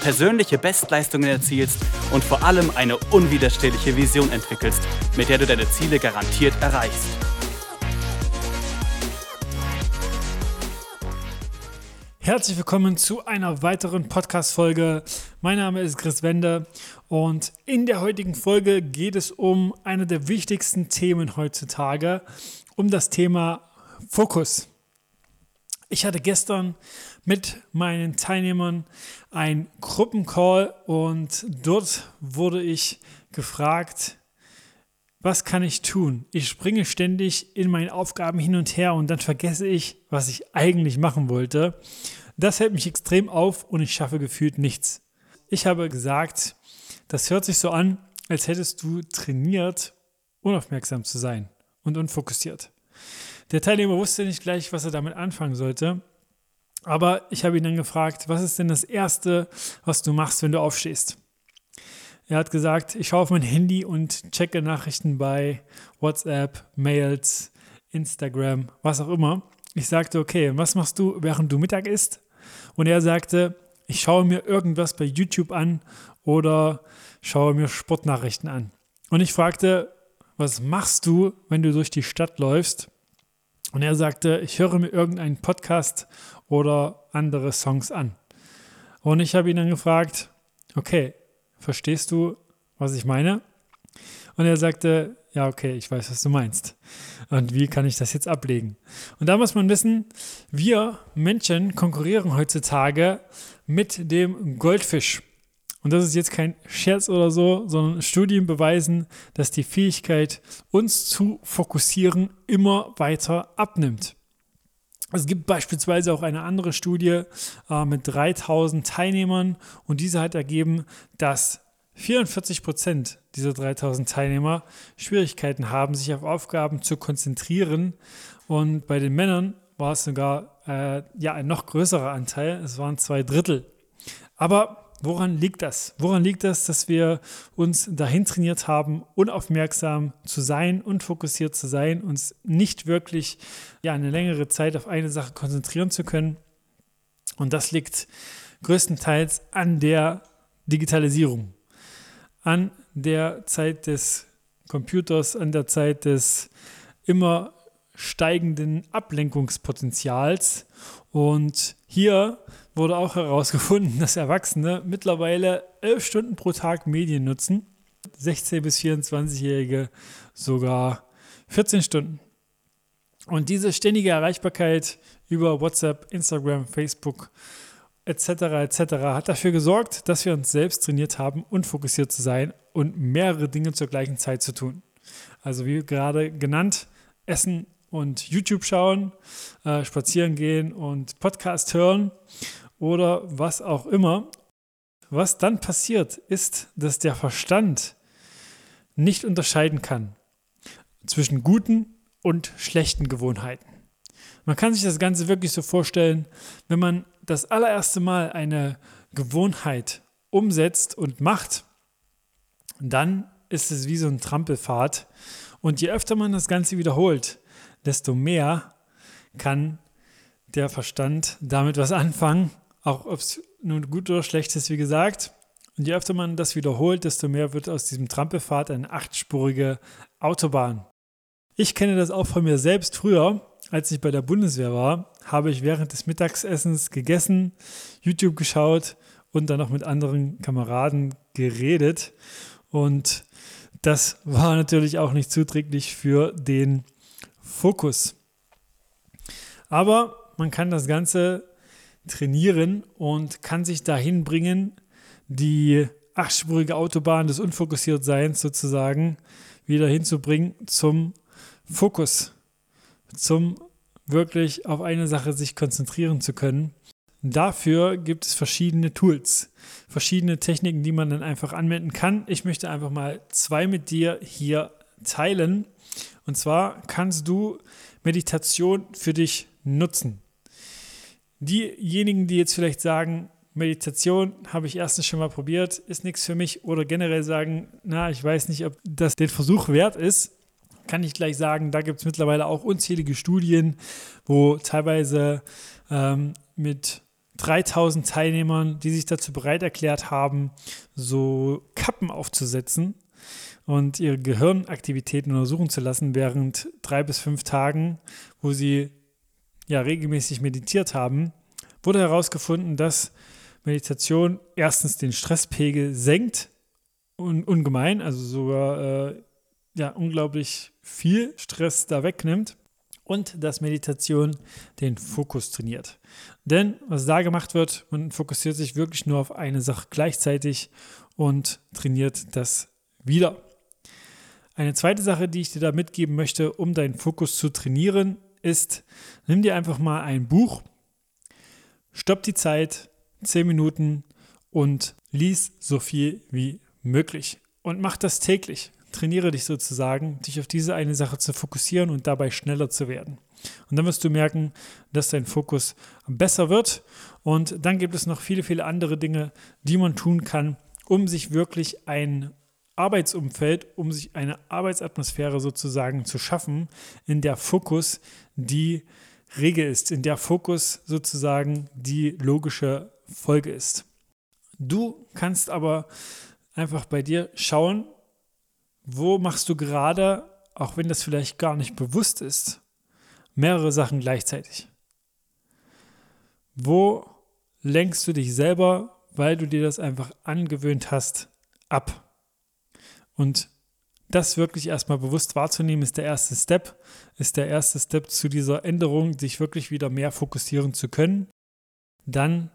persönliche Bestleistungen erzielst und vor allem eine unwiderstehliche Vision entwickelst, mit der du deine Ziele garantiert erreichst. Herzlich willkommen zu einer weiteren Podcast-Folge. Mein Name ist Chris Wende und in der heutigen Folge geht es um eine der wichtigsten Themen heutzutage, um das Thema Fokus. Ich hatte gestern mit meinen Teilnehmern ein Gruppencall und dort wurde ich gefragt, was kann ich tun? Ich springe ständig in meinen Aufgaben hin und her und dann vergesse ich, was ich eigentlich machen wollte. Das hält mich extrem auf und ich schaffe gefühlt nichts. Ich habe gesagt, das hört sich so an, als hättest du trainiert, unaufmerksam zu sein und unfokussiert. Der Teilnehmer wusste nicht gleich, was er damit anfangen sollte. Aber ich habe ihn dann gefragt, was ist denn das Erste, was du machst, wenn du aufstehst? Er hat gesagt, ich schaue auf mein Handy und checke Nachrichten bei WhatsApp, Mails, Instagram, was auch immer. Ich sagte, okay, was machst du, während du Mittag isst? Und er sagte, ich schaue mir irgendwas bei YouTube an oder schaue mir Sportnachrichten an. Und ich fragte, was machst du, wenn du durch die Stadt läufst? Und er sagte, ich höre mir irgendeinen Podcast oder andere Songs an. Und ich habe ihn dann gefragt, okay, verstehst du, was ich meine? Und er sagte, ja, okay, ich weiß, was du meinst. Und wie kann ich das jetzt ablegen? Und da muss man wissen, wir Menschen konkurrieren heutzutage mit dem Goldfisch. Und das ist jetzt kein Scherz oder so, sondern Studien beweisen, dass die Fähigkeit, uns zu fokussieren, immer weiter abnimmt. Es gibt beispielsweise auch eine andere Studie äh, mit 3000 Teilnehmern und diese hat ergeben, dass 44 Prozent dieser 3000 Teilnehmer Schwierigkeiten haben, sich auf Aufgaben zu konzentrieren. Und bei den Männern war es sogar äh, ja, ein noch größerer Anteil. Es waren zwei Drittel. Aber Woran liegt das? Woran liegt das, dass wir uns dahin trainiert haben, unaufmerksam zu sein und fokussiert zu sein, uns nicht wirklich ja, eine längere Zeit auf eine Sache konzentrieren zu können? Und das liegt größtenteils an der Digitalisierung, an der Zeit des Computers, an der Zeit des immer steigenden Ablenkungspotenzials. Und hier wurde auch herausgefunden, dass Erwachsene mittlerweile elf Stunden pro Tag Medien nutzen, 16- bis 24-Jährige sogar 14 Stunden. Und diese ständige Erreichbarkeit über WhatsApp, Instagram, Facebook etc. etc. hat dafür gesorgt, dass wir uns selbst trainiert haben, unfokussiert zu sein und mehrere Dinge zur gleichen Zeit zu tun. Also wie gerade genannt, Essen und YouTube schauen, äh, spazieren gehen und Podcast hören oder was auch immer. Was dann passiert, ist, dass der Verstand nicht unterscheiden kann zwischen guten und schlechten Gewohnheiten. Man kann sich das Ganze wirklich so vorstellen, wenn man das allererste Mal eine Gewohnheit umsetzt und macht, dann ist es wie so ein Trampelfahrt. Und je öfter man das Ganze wiederholt, desto mehr kann der Verstand damit was anfangen auch ob es nun gut oder schlecht ist, wie gesagt. Und je öfter man das wiederholt, desto mehr wird aus diesem Trampelfahrt eine achtspurige Autobahn. Ich kenne das auch von mir selbst früher. Als ich bei der Bundeswehr war, habe ich während des Mittagsessens gegessen, YouTube geschaut und dann noch mit anderen Kameraden geredet. Und das war natürlich auch nicht zuträglich für den Fokus. Aber man kann das Ganze trainieren und kann sich dahin bringen, die achtspurige Autobahn des Unfokussiertseins sozusagen wieder hinzubringen zum Fokus, zum wirklich auf eine Sache sich konzentrieren zu können. Dafür gibt es verschiedene Tools, verschiedene Techniken, die man dann einfach anwenden kann. Ich möchte einfach mal zwei mit dir hier teilen. Und zwar kannst du Meditation für dich nutzen. Diejenigen, die jetzt vielleicht sagen, Meditation habe ich erstens schon mal probiert, ist nichts für mich oder generell sagen, na, ich weiß nicht, ob das den Versuch wert ist, kann ich gleich sagen, da gibt es mittlerweile auch unzählige Studien, wo teilweise ähm, mit 3000 Teilnehmern, die sich dazu bereit erklärt haben, so Kappen aufzusetzen und ihre Gehirnaktivitäten untersuchen zu lassen während drei bis fünf Tagen, wo sie ja regelmäßig meditiert haben, wurde herausgefunden, dass Meditation erstens den Stresspegel senkt un ungemein, also sogar äh, ja unglaublich viel Stress da wegnimmt und dass Meditation den Fokus trainiert. Denn was da gemacht wird, man fokussiert sich wirklich nur auf eine Sache gleichzeitig und trainiert das wieder. Eine zweite Sache, die ich dir da mitgeben möchte, um deinen Fokus zu trainieren, ist, nimm dir einfach mal ein Buch, stopp die Zeit, 10 Minuten und lies so viel wie möglich. Und mach das täglich trainiere dich sozusagen, dich auf diese eine Sache zu fokussieren und dabei schneller zu werden. Und dann wirst du merken, dass dein Fokus besser wird. Und dann gibt es noch viele, viele andere Dinge, die man tun kann, um sich wirklich ein Arbeitsumfeld, um sich eine Arbeitsatmosphäre sozusagen zu schaffen, in der Fokus die Regel ist, in der Fokus sozusagen die logische Folge ist. Du kannst aber einfach bei dir schauen, wo machst du gerade, auch wenn das vielleicht gar nicht bewusst ist, mehrere Sachen gleichzeitig? Wo lenkst du dich selber, weil du dir das einfach angewöhnt hast, ab? Und das wirklich erstmal bewusst wahrzunehmen, ist der erste Step, ist der erste Step zu dieser Änderung, sich wirklich wieder mehr fokussieren zu können. Dann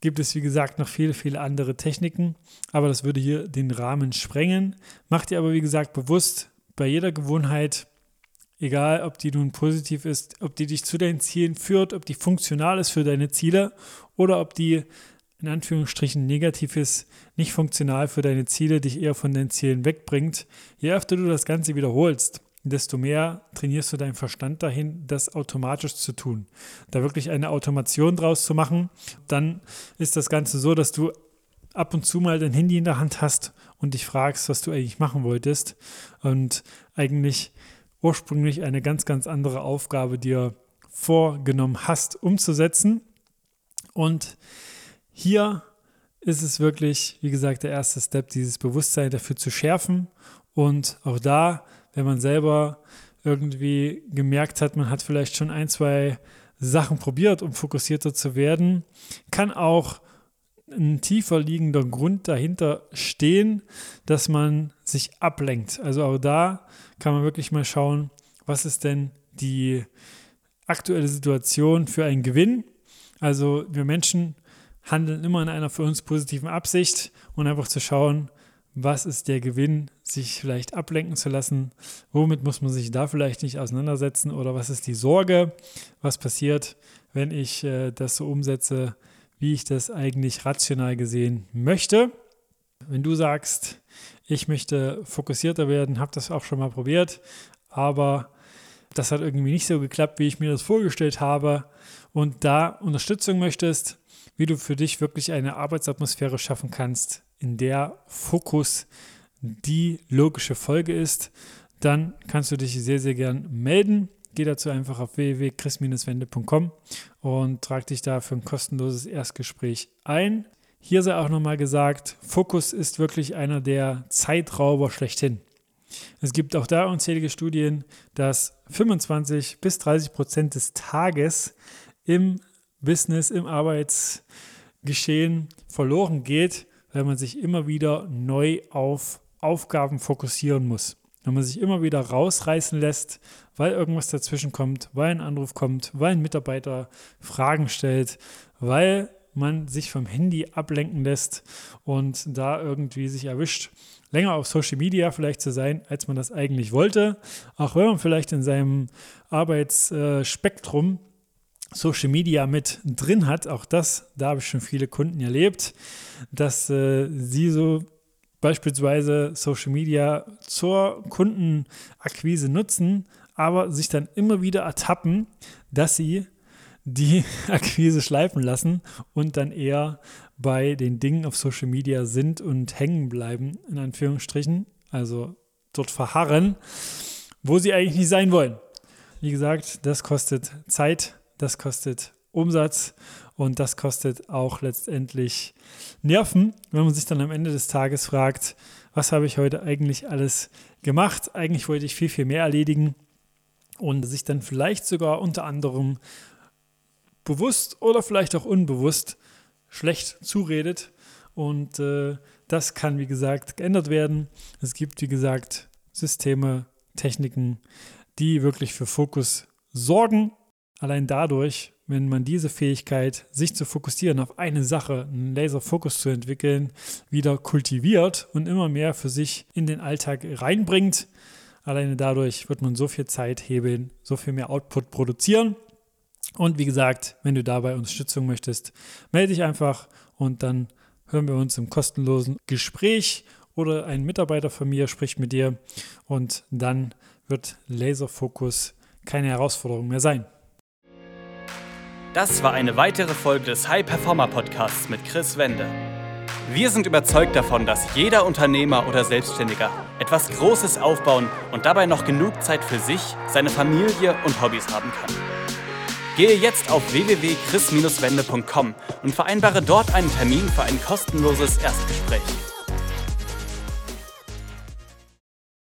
gibt es, wie gesagt, noch viele, viele andere Techniken, aber das würde hier den Rahmen sprengen. Mach dir aber, wie gesagt, bewusst, bei jeder Gewohnheit, egal ob die nun positiv ist, ob die dich zu deinen Zielen führt, ob die funktional ist für deine Ziele oder ob die in Anführungsstrichen negativ ist, nicht funktional für deine Ziele, dich eher von deinen Zielen wegbringt, je öfter du das Ganze wiederholst, desto mehr trainierst du deinen Verstand dahin, das automatisch zu tun. Da wirklich eine Automation draus zu machen, dann ist das Ganze so, dass du ab und zu mal dein Handy in der Hand hast und dich fragst, was du eigentlich machen wolltest und eigentlich ursprünglich eine ganz, ganz andere Aufgabe dir vorgenommen hast, umzusetzen. Und hier ist es wirklich, wie gesagt, der erste Step, dieses Bewusstsein dafür zu schärfen und auch da wenn man selber irgendwie gemerkt hat, man hat vielleicht schon ein, zwei Sachen probiert, um fokussierter zu werden, kann auch ein tiefer liegender Grund dahinter stehen, dass man sich ablenkt. Also auch da kann man wirklich mal schauen, was ist denn die aktuelle Situation für einen Gewinn. Also wir Menschen handeln immer in einer für uns positiven Absicht und einfach zu schauen, was ist der Gewinn, sich vielleicht ablenken zu lassen, womit muss man sich da vielleicht nicht auseinandersetzen oder was ist die Sorge, was passiert, wenn ich äh, das so umsetze, wie ich das eigentlich rational gesehen möchte. Wenn du sagst, ich möchte fokussierter werden, habe das auch schon mal probiert, aber das hat irgendwie nicht so geklappt, wie ich mir das vorgestellt habe und da Unterstützung möchtest, wie du für dich wirklich eine Arbeitsatmosphäre schaffen kannst, in der Fokus die logische Folge ist, dann kannst du dich sehr, sehr gern melden. Geh dazu einfach auf www.chris-wende.com und trag dich da für ein kostenloses Erstgespräch ein. Hier sei auch nochmal gesagt, Fokus ist wirklich einer der Zeitrauber schlechthin. Es gibt auch da unzählige Studien, dass 25 bis 30 Prozent des Tages im Business, im Arbeitsgeschehen verloren geht, weil man sich immer wieder neu auf Aufgaben fokussieren muss. Wenn man sich immer wieder rausreißen lässt, weil irgendwas dazwischen kommt, weil ein Anruf kommt, weil ein Mitarbeiter Fragen stellt, weil man sich vom Handy ablenken lässt und da irgendwie sich erwischt, länger auf Social Media vielleicht zu sein, als man das eigentlich wollte, auch wenn man vielleicht in seinem Arbeitsspektrum Social Media mit drin hat. Auch das, da habe ich schon viele Kunden erlebt, dass äh, sie so beispielsweise Social Media zur Kundenakquise nutzen, aber sich dann immer wieder ertappen, dass sie die Akquise schleifen lassen und dann eher bei den Dingen auf Social Media sind und hängen bleiben, in Anführungsstrichen, also dort verharren, wo sie eigentlich nicht sein wollen. Wie gesagt, das kostet Zeit, das kostet Umsatz und das kostet auch letztendlich Nerven, wenn man sich dann am Ende des Tages fragt, was habe ich heute eigentlich alles gemacht? Eigentlich wollte ich viel, viel mehr erledigen und sich dann vielleicht sogar unter anderem bewusst oder vielleicht auch unbewusst schlecht zuredet. Und äh, das kann, wie gesagt, geändert werden. Es gibt, wie gesagt, Systeme, Techniken, die wirklich für Fokus sorgen. Allein dadurch, wenn man diese Fähigkeit, sich zu fokussieren auf eine Sache, einen Laserfokus zu entwickeln, wieder kultiviert und immer mehr für sich in den Alltag reinbringt, alleine dadurch wird man so viel Zeit hebeln, so viel mehr Output produzieren. Und wie gesagt, wenn du dabei Unterstützung möchtest, melde dich einfach und dann hören wir uns im kostenlosen Gespräch oder ein Mitarbeiter von mir spricht mit dir und dann wird Laserfokus keine Herausforderung mehr sein. Das war eine weitere Folge des High Performer Podcasts mit Chris Wende. Wir sind überzeugt davon, dass jeder Unternehmer oder Selbstständiger etwas Großes aufbauen und dabei noch genug Zeit für sich, seine Familie und Hobbys haben kann. Gehe jetzt auf www.chris-wende.com und vereinbare dort einen Termin für ein kostenloses Erstgespräch.